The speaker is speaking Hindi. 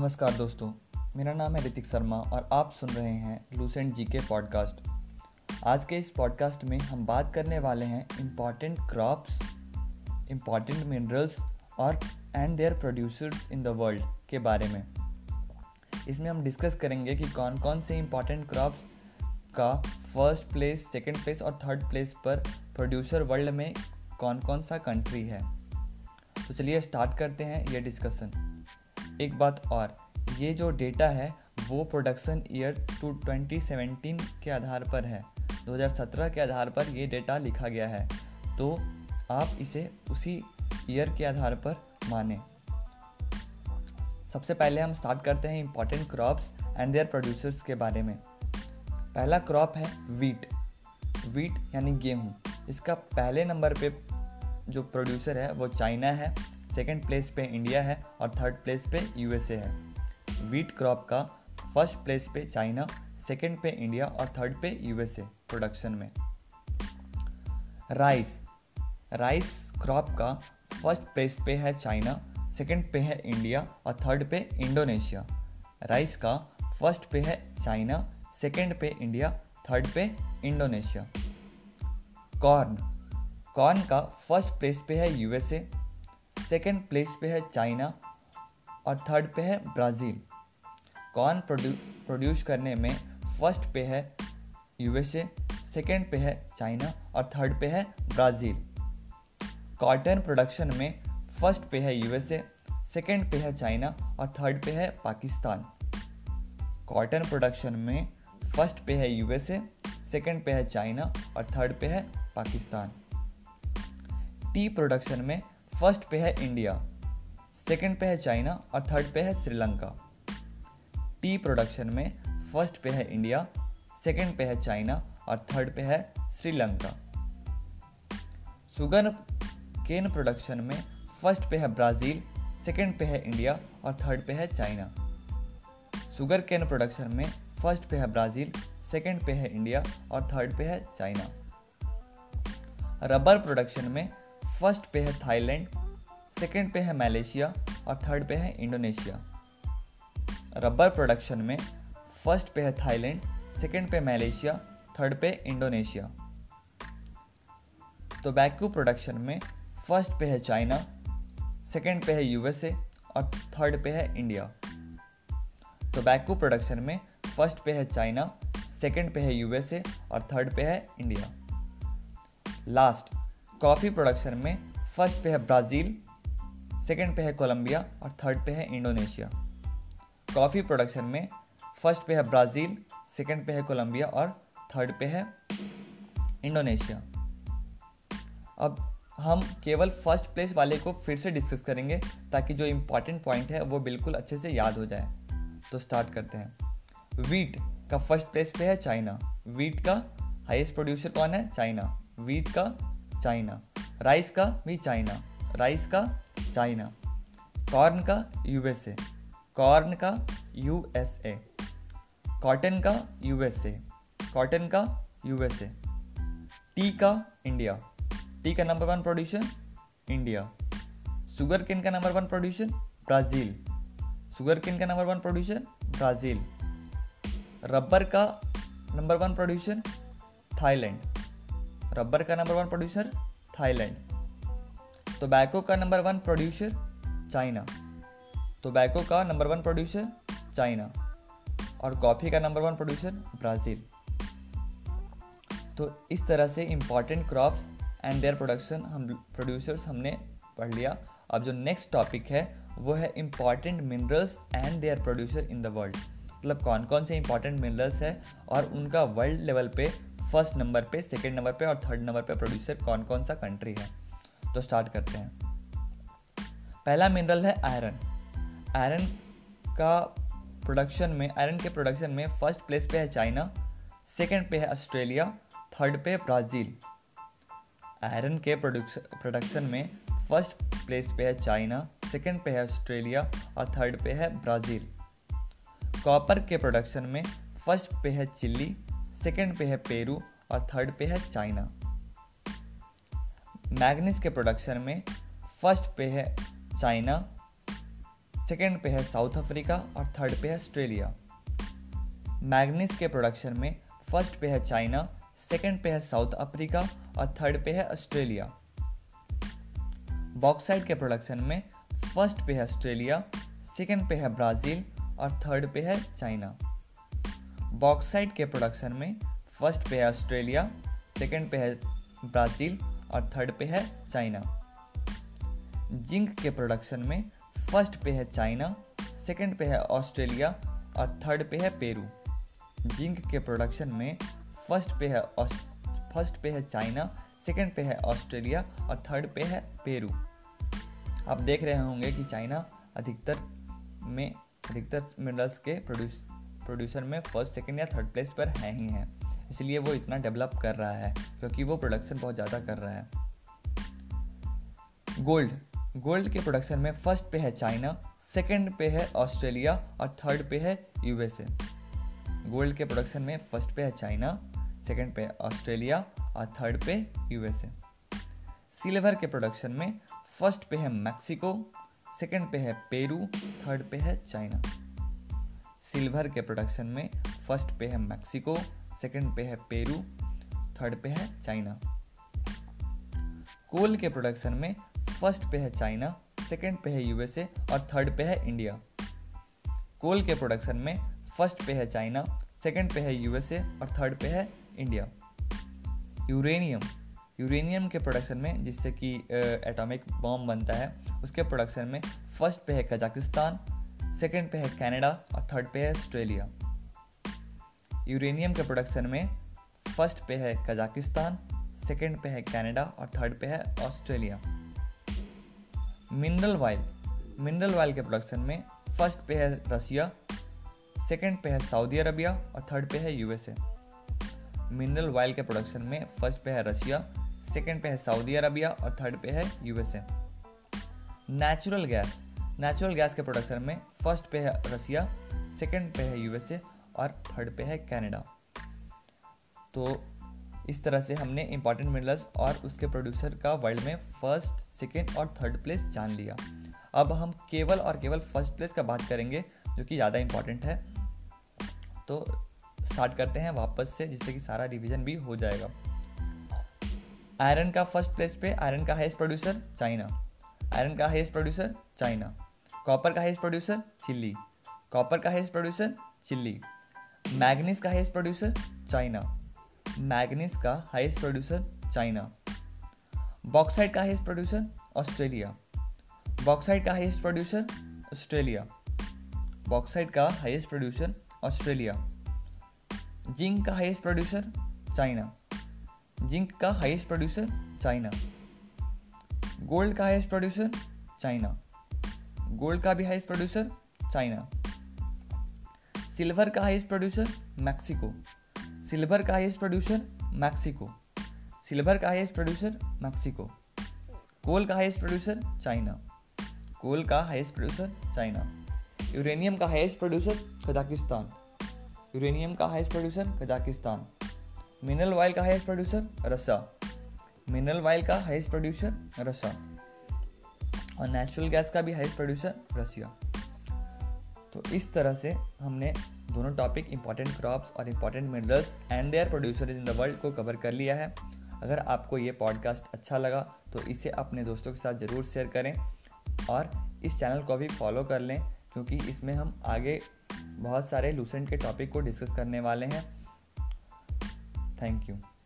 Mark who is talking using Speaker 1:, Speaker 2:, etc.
Speaker 1: नमस्कार दोस्तों, मेरा नाम है ऋतिक शर्मा और आप सुन रहे हैं लूसेंट जी के पॉडकास्ट आज के इस पॉडकास्ट में हम बात करने वाले हैं इंपॉर्टेंट क्रॉप्स इंपॉर्टेंट मिनरल्स और and their producers in the world के बारे में। इसमें हम डिस्कस करेंगे कि कौन कौन से इंपॉर्टेंट क्रॉप्स का फ़र्स्ट प्लेस सेकेंड प्लेस और थर्ड प्लेस पर प्रोड्यूसर वर्ल्ड में कौन कौन सा कंट्री है। तो चलिए स्टार्ट करते हैं ये डिस्कशन एक बात और, ये जो डेटा है, वो प्रोडक्शन ईयर टू 2017 के आधार पर है। 2017 के आधार पर ये डेटा लिखा गया है। तो आप इसे उसी ईयर के आधार पर माने। सबसे पहले हम स्टार्ट करते हैं important crops and their producers के बारे में। पहला क्रॉप है वीट वीट यानी गेहूँ। इसका पहले नंबर पे जो प्रोड्यूसर है, वो चाइना है। सेकेंड प्लेस पे इंडिया है और थर्ड प्लेस पे यूएसए है। वीट क्रॉप का फ़र्स्ट प्लेस पे चाइना, सेकेंड पे इंडिया और थर्ड पे यूएसए प्रोडक्शन में। राइस राइस क्रॉप का फ़र्स्ट प्लेस पे है चाइना, सेकेंड पे है इंडिया और थर्ड पे इंडोनेशिया। राइस का फ़र्स्ट पे है चाइना, सेकेंड पे इंडिया, थर्ड पे इंडोनेशिया। कॉर्न कॉर्न का फ़र्स्ट प्लेस पे है यूएसए सेकेंड प्लेस पे है चाइना और थर्ड पे है ब्राज़ील कॉर्न प्रोड्यूस करने में फ़र्स्ट पे है यूएसए सेकेंड पे है चाइना और थर्ड पे है ब्राज़ील कॉटन प्रोडक्शन में फ़र्स्ट पे है यूएसए सेकेंड पे है चाइना और थर्ड पे है पाकिस्तान कॉटन प्रोडक्शन में फ़र्स्ट पे है यूएसए सेकेंड पे है चाइना और थर्ड पे है पाकिस्तान टी प्रोडक्शन में फ़र्स्ट पे है इंडिया सेकंड पे है चाइना और थर्ड पे है श्रीलंका टी प्रोडक्शन में फ़र्स्ट पे है इंडिया सेकंड पे है चाइना और थर्ड पे है श्रीलंका सुगर केन प्रोडक्शन में फ़र्स्ट पे है ब्राज़ील सेकंड पे है इंडिया और थर्ड पे है चाइना सुगर केन प्रोडक्शन में फ़र्स्ट पे है ब्राज़ील सेकंड पे है इंडिया और थर्ड पे है चाइना रबर प्रोडक्शन में फ़र्स्ट पे है थाईलैंड सेकेंड पे है मलेशिया और थर्ड पे है इंडोनेशिया रबर प्रोडक्शन में फ़र्स्ट पे है थाईलैंड सेकेंड पे मलेशिया थर्ड पे इंडोनेशिया टोबैको प्रोडक्शन में फ़र्स्ट पे है चाइना सेकेंड पे है यूएसए और थर्ड पे है इंडिया टोबैको प्रोडक्शन में फ़र्स्ट पे है चाइना सेकेंड पे है यूएसए और थर्ड पे है इंडिया लास्ट कॉफ़ी प्रोडक्शन में फ़र्स्ट पे है ब्राज़ील सेकंड पे है कोलंबिया और थर्ड पे है इंडोनेशिया। कॉफ़ी प्रोडक्शन में फ़र्स्ट पे है ब्राज़ील, सेकेंड पे है कोलंबिया और थर्ड पे है इंडोनेशिया। अब हम केवल फ़र्स्ट प्लेस वाले को फिर से डिस्कस करेंगे ताकि जो इंपॉर्टेंट पॉइंट है वो बिल्कुल अच्छे से याद हो जाए। तो स्टार्ट करते हैं। वीट का फ़र्स्ट प्लेस पे है चाइना। वीट का हाईएस्ट प्रोड्यूसर कौन है? चाइना। वीट का चाइना। राइस का भी चाइना। राइस का चाइना, कॉर्न का यूएसए, कॉर्न का यूएसए, कॉटन का यूएसए, कॉटन का यूएसए, टी का इंडिया, टी का number one producer India sugar cane का number one producer Brazil sugar cane का number one producer Brazil, rubber का number one producer Thailand, rubber का number one producer Thailand. Tobacco का number one producer China. Tobacco का नंबर वन प्रोड्यूसर चाइना और कॉफ़ी का नंबर वन प्रोड्यूसर ब्राज़ील। तो इस तरह से important crops and their production हम प्रोड्यूसर्स हमने पढ़ लिया। अब जो नेक्स्ट टॉपिक है, वो है important minerals and their producer in the world मतलब कौन कौन से इंपॉर्टेंट मिनरल्स है और उनका वर्ल्ड लेवल पे फ़र्स्ट नंबर पे सेकेंड नंबर पे और थर्ड नंबर पे प्रोड्यूसर कौन कौन सा कंट्री है। तो स्टार्ट करते हैं। पहला मिनरल है आयरन आयरन का प्रोडक्शन में आयरन के प्रोडक्शन में फ़र्स्ट प्लेस पे है चाइना सेकेंड पे है ऑस्ट्रेलिया थर्ड पे ब्राज़ील आयरन के प्रोडक्शन में फ़र्स्ट प्लेस पे है चाइना सेकेंड पे है ऑस्ट्रेलिया और थर्ड पे है ब्राज़ील कॉपर के प्रोडक्शन में फ़र्स्ट पे है चिल्ली सेकेंड पे है पेरू और थर्ड पे है चाइना मैग्नीस के प्रोडक्शन में फ़र्स्ट पे है चाइना सेकेंड पे है साउथ अफ्रीका और थर्ड पे है ऑस्ट्रेलिया मैग्नीस के प्रोडक्शन में फ़र्स्ट पे है चाइना सेकेंड पे है साउथ अफ्रीका और थर्ड पे है ऑस्ट्रेलिया बॉक्साइड के प्रोडक्शन में फ़र्स्ट पे है ऑस्ट्रेलिया सेकेंड पे है ब्राज़ील और थर्ड पे है चाइना बॉक्साइड के प्रोडक्शन में फ़र्स्ट पे है ऑस्ट्रेलिया सेकेंड पे है ब्राज़ील और थर्ड पे है चाइना जिंक के प्रोडक्शन में फ़र्स्ट पे है चाइना सेकेंड पे है ऑस्ट्रेलिया और थर्ड पे है पेरू जिंक के प्रोडक्शन में फ़र्स्ट पे है फ़र्स्ट पे है चाइना सेकेंड पे है ऑस्ट्रेलिया और थर्ड पे है पेरू आप देख रहे होंगे कि चाइना अधिकतर में, अधिकतर मिनरल्स के प्रोड्यूस प्रोड्यूसर में फ़र्स्ट सेकेंड या थर्ड प्लेस पर है ही हैं। इसलिए वो इतना डेवलप कर रहा है, क्योंकि वो प्रोडक्शन बहुत ज़्यादा कर रहा है। गोल्ड गोल्ड के प्रोडक्शन में फ़र्स्ट पे है चाइना सेकेंड पे है ऑस्ट्रेलिया और थर्ड पे है यूएसए गोल्ड के प्रोडक्शन में फ़र्स्ट पे है चाइना सेकेंड पे ऑस्ट्रेलिया और थर्ड पे यूएसए सिल्वर के प्रोडक्शन में फ़र्स्ट पे है मैक्सिको सेकंड पे है पेरू थर्ड पे है चाइना सिल्वर के प्रोडक्शन में फ़र्स्ट पे है मैक्सिको सेकंड पे है पेरू थर्ड पे है चाइना कोल के प्रोडक्शन में फ़र्स्ट पे है चाइना सेकंड पे है यूएसए और थर्ड पे है इंडिया कोल के प्रोडक्शन में फ़र्स्ट पे है चाइना सेकंड पे है यूएसए और थर्ड पे है इंडिया यूरेनियम यूरेनियम के प्रोडक्शन में जिससे कि एटॉमिक बॉम्ब बनता है उसके प्रोडक्शन में फ़र्स्ट पे है कजाकिस्तान सेकंड पे है कनाडा और थर्ड पे है ऑस्ट्रेलिया यूरेनियम के प्रोडक्शन में फ़र्स्ट पे है कजाकिस्तान सेकंड पे है कनाडा और थर्ड पे है Australia mineral oil mineral oil के प्रोडक्शन में फ़र्स्ट पे है रसिया सेकंड पे है सऊदी अरबिया और थर्ड पे है यूएसए मिनरल वाइल के प्रोडक्शन में फ़र्स्ट पे है रशिया सेकेंड पे है सऊदी अरबिया और थर्ड पे है USA natural gas natural gas के प्रोडक्शन में फ़र्स्ट पे है रसिया सेकेंड पे है यूएसए और थर्ड पे है कनाडा तो इस तरह से हमने इंपॉर्टेंट मिनरल्स और उसके प्रोड्यूसर का वर्ल्ड में फ़र्स्ट सेकेंड और थर्ड प्लेस जान लिया। अब हम केवल और केवल फ़र्स्ट प्लेस का बात करेंगे, जो कि ज़्यादा इंपॉर्टेंट है। तो स्टार्ट करते हैं वापस से, जिससे कि सारा रिवीजन भी हो जाएगा। आयरन का फ़र्स्ट प्लेस पे आयरन का हाइस्ट प्रोड्यूसर चाइना आयरन का हाइस्ट प्रोड्यूसर चाइना कॉपर का हाइस्ट प्रोड्यूसर चिल्ली कॉपर का हाइस्ट प्रोड्यूसर चिल्ली मैग्नीस का हाइस्ट प्रोड्यूसर चाइना मैग्नीस का हाइस्ट प्रोड्यूसर चाइना बॉक्साइड का हाइस्ट प्रोड्यूसर ऑस्ट्रेलिया बॉक्साइड का हाइस्ट प्रोड्यूसर ऑस्ट्रेलिया बॉक्साइड का हाइस्ट प्रोड्यूसर ऑस्ट्रेलिया जिंक का हाइस्ट प्रोड्यूसर चाइना जिंक का हाईएस्ट प्रोड्यूसर चाइना गोल्ड का हाईएस्ट प्रोड्यूसर चाइना गोल्ड का भी हाईएस्ट प्रोड्यूसर चाइना सिल्वर का हाईएस्ट प्रोड्यूसर मैक्सिको सिल्वर का हाईएस्ट प्रोड्यूसर मैक्सिको सिल्वर का हाईएस्ट प्रोड्यूसर मैक्सिको कोल का हाईएस्ट प्रोड्यूसर चाइना कोल का हाईएस्ट प्रोड्यूसर चाइना यूरेनियम का हाईएस्ट प्रोड्यूसर कजाकिस्तान यूरेनियम का highest producer Kazakhstan mineral oil का highest producer Russia mineral oil का हाईएस्ट प्रोड्यूसर रसा और नेचुरल गैस का भी हाईएस्ट प्रोड्यूसर रसिया तो इस तरह से हमने दोनों टॉपिक इंपॉर्टेंट क्रॉप्स और important minerals and their producer in the world को कवर कर लिया है अगर आपको ये पॉडकास्ट अच्छा लगा तो इसे अपने दोस्तों के साथ ज़रूर शेयर करें और इस चैनल को भी फॉलो कर लें, क्योंकि इसमें हम आगे बहुत सारे लूसेंट के टॉपिक को डिस्कस करने वाले हैं थैंक you.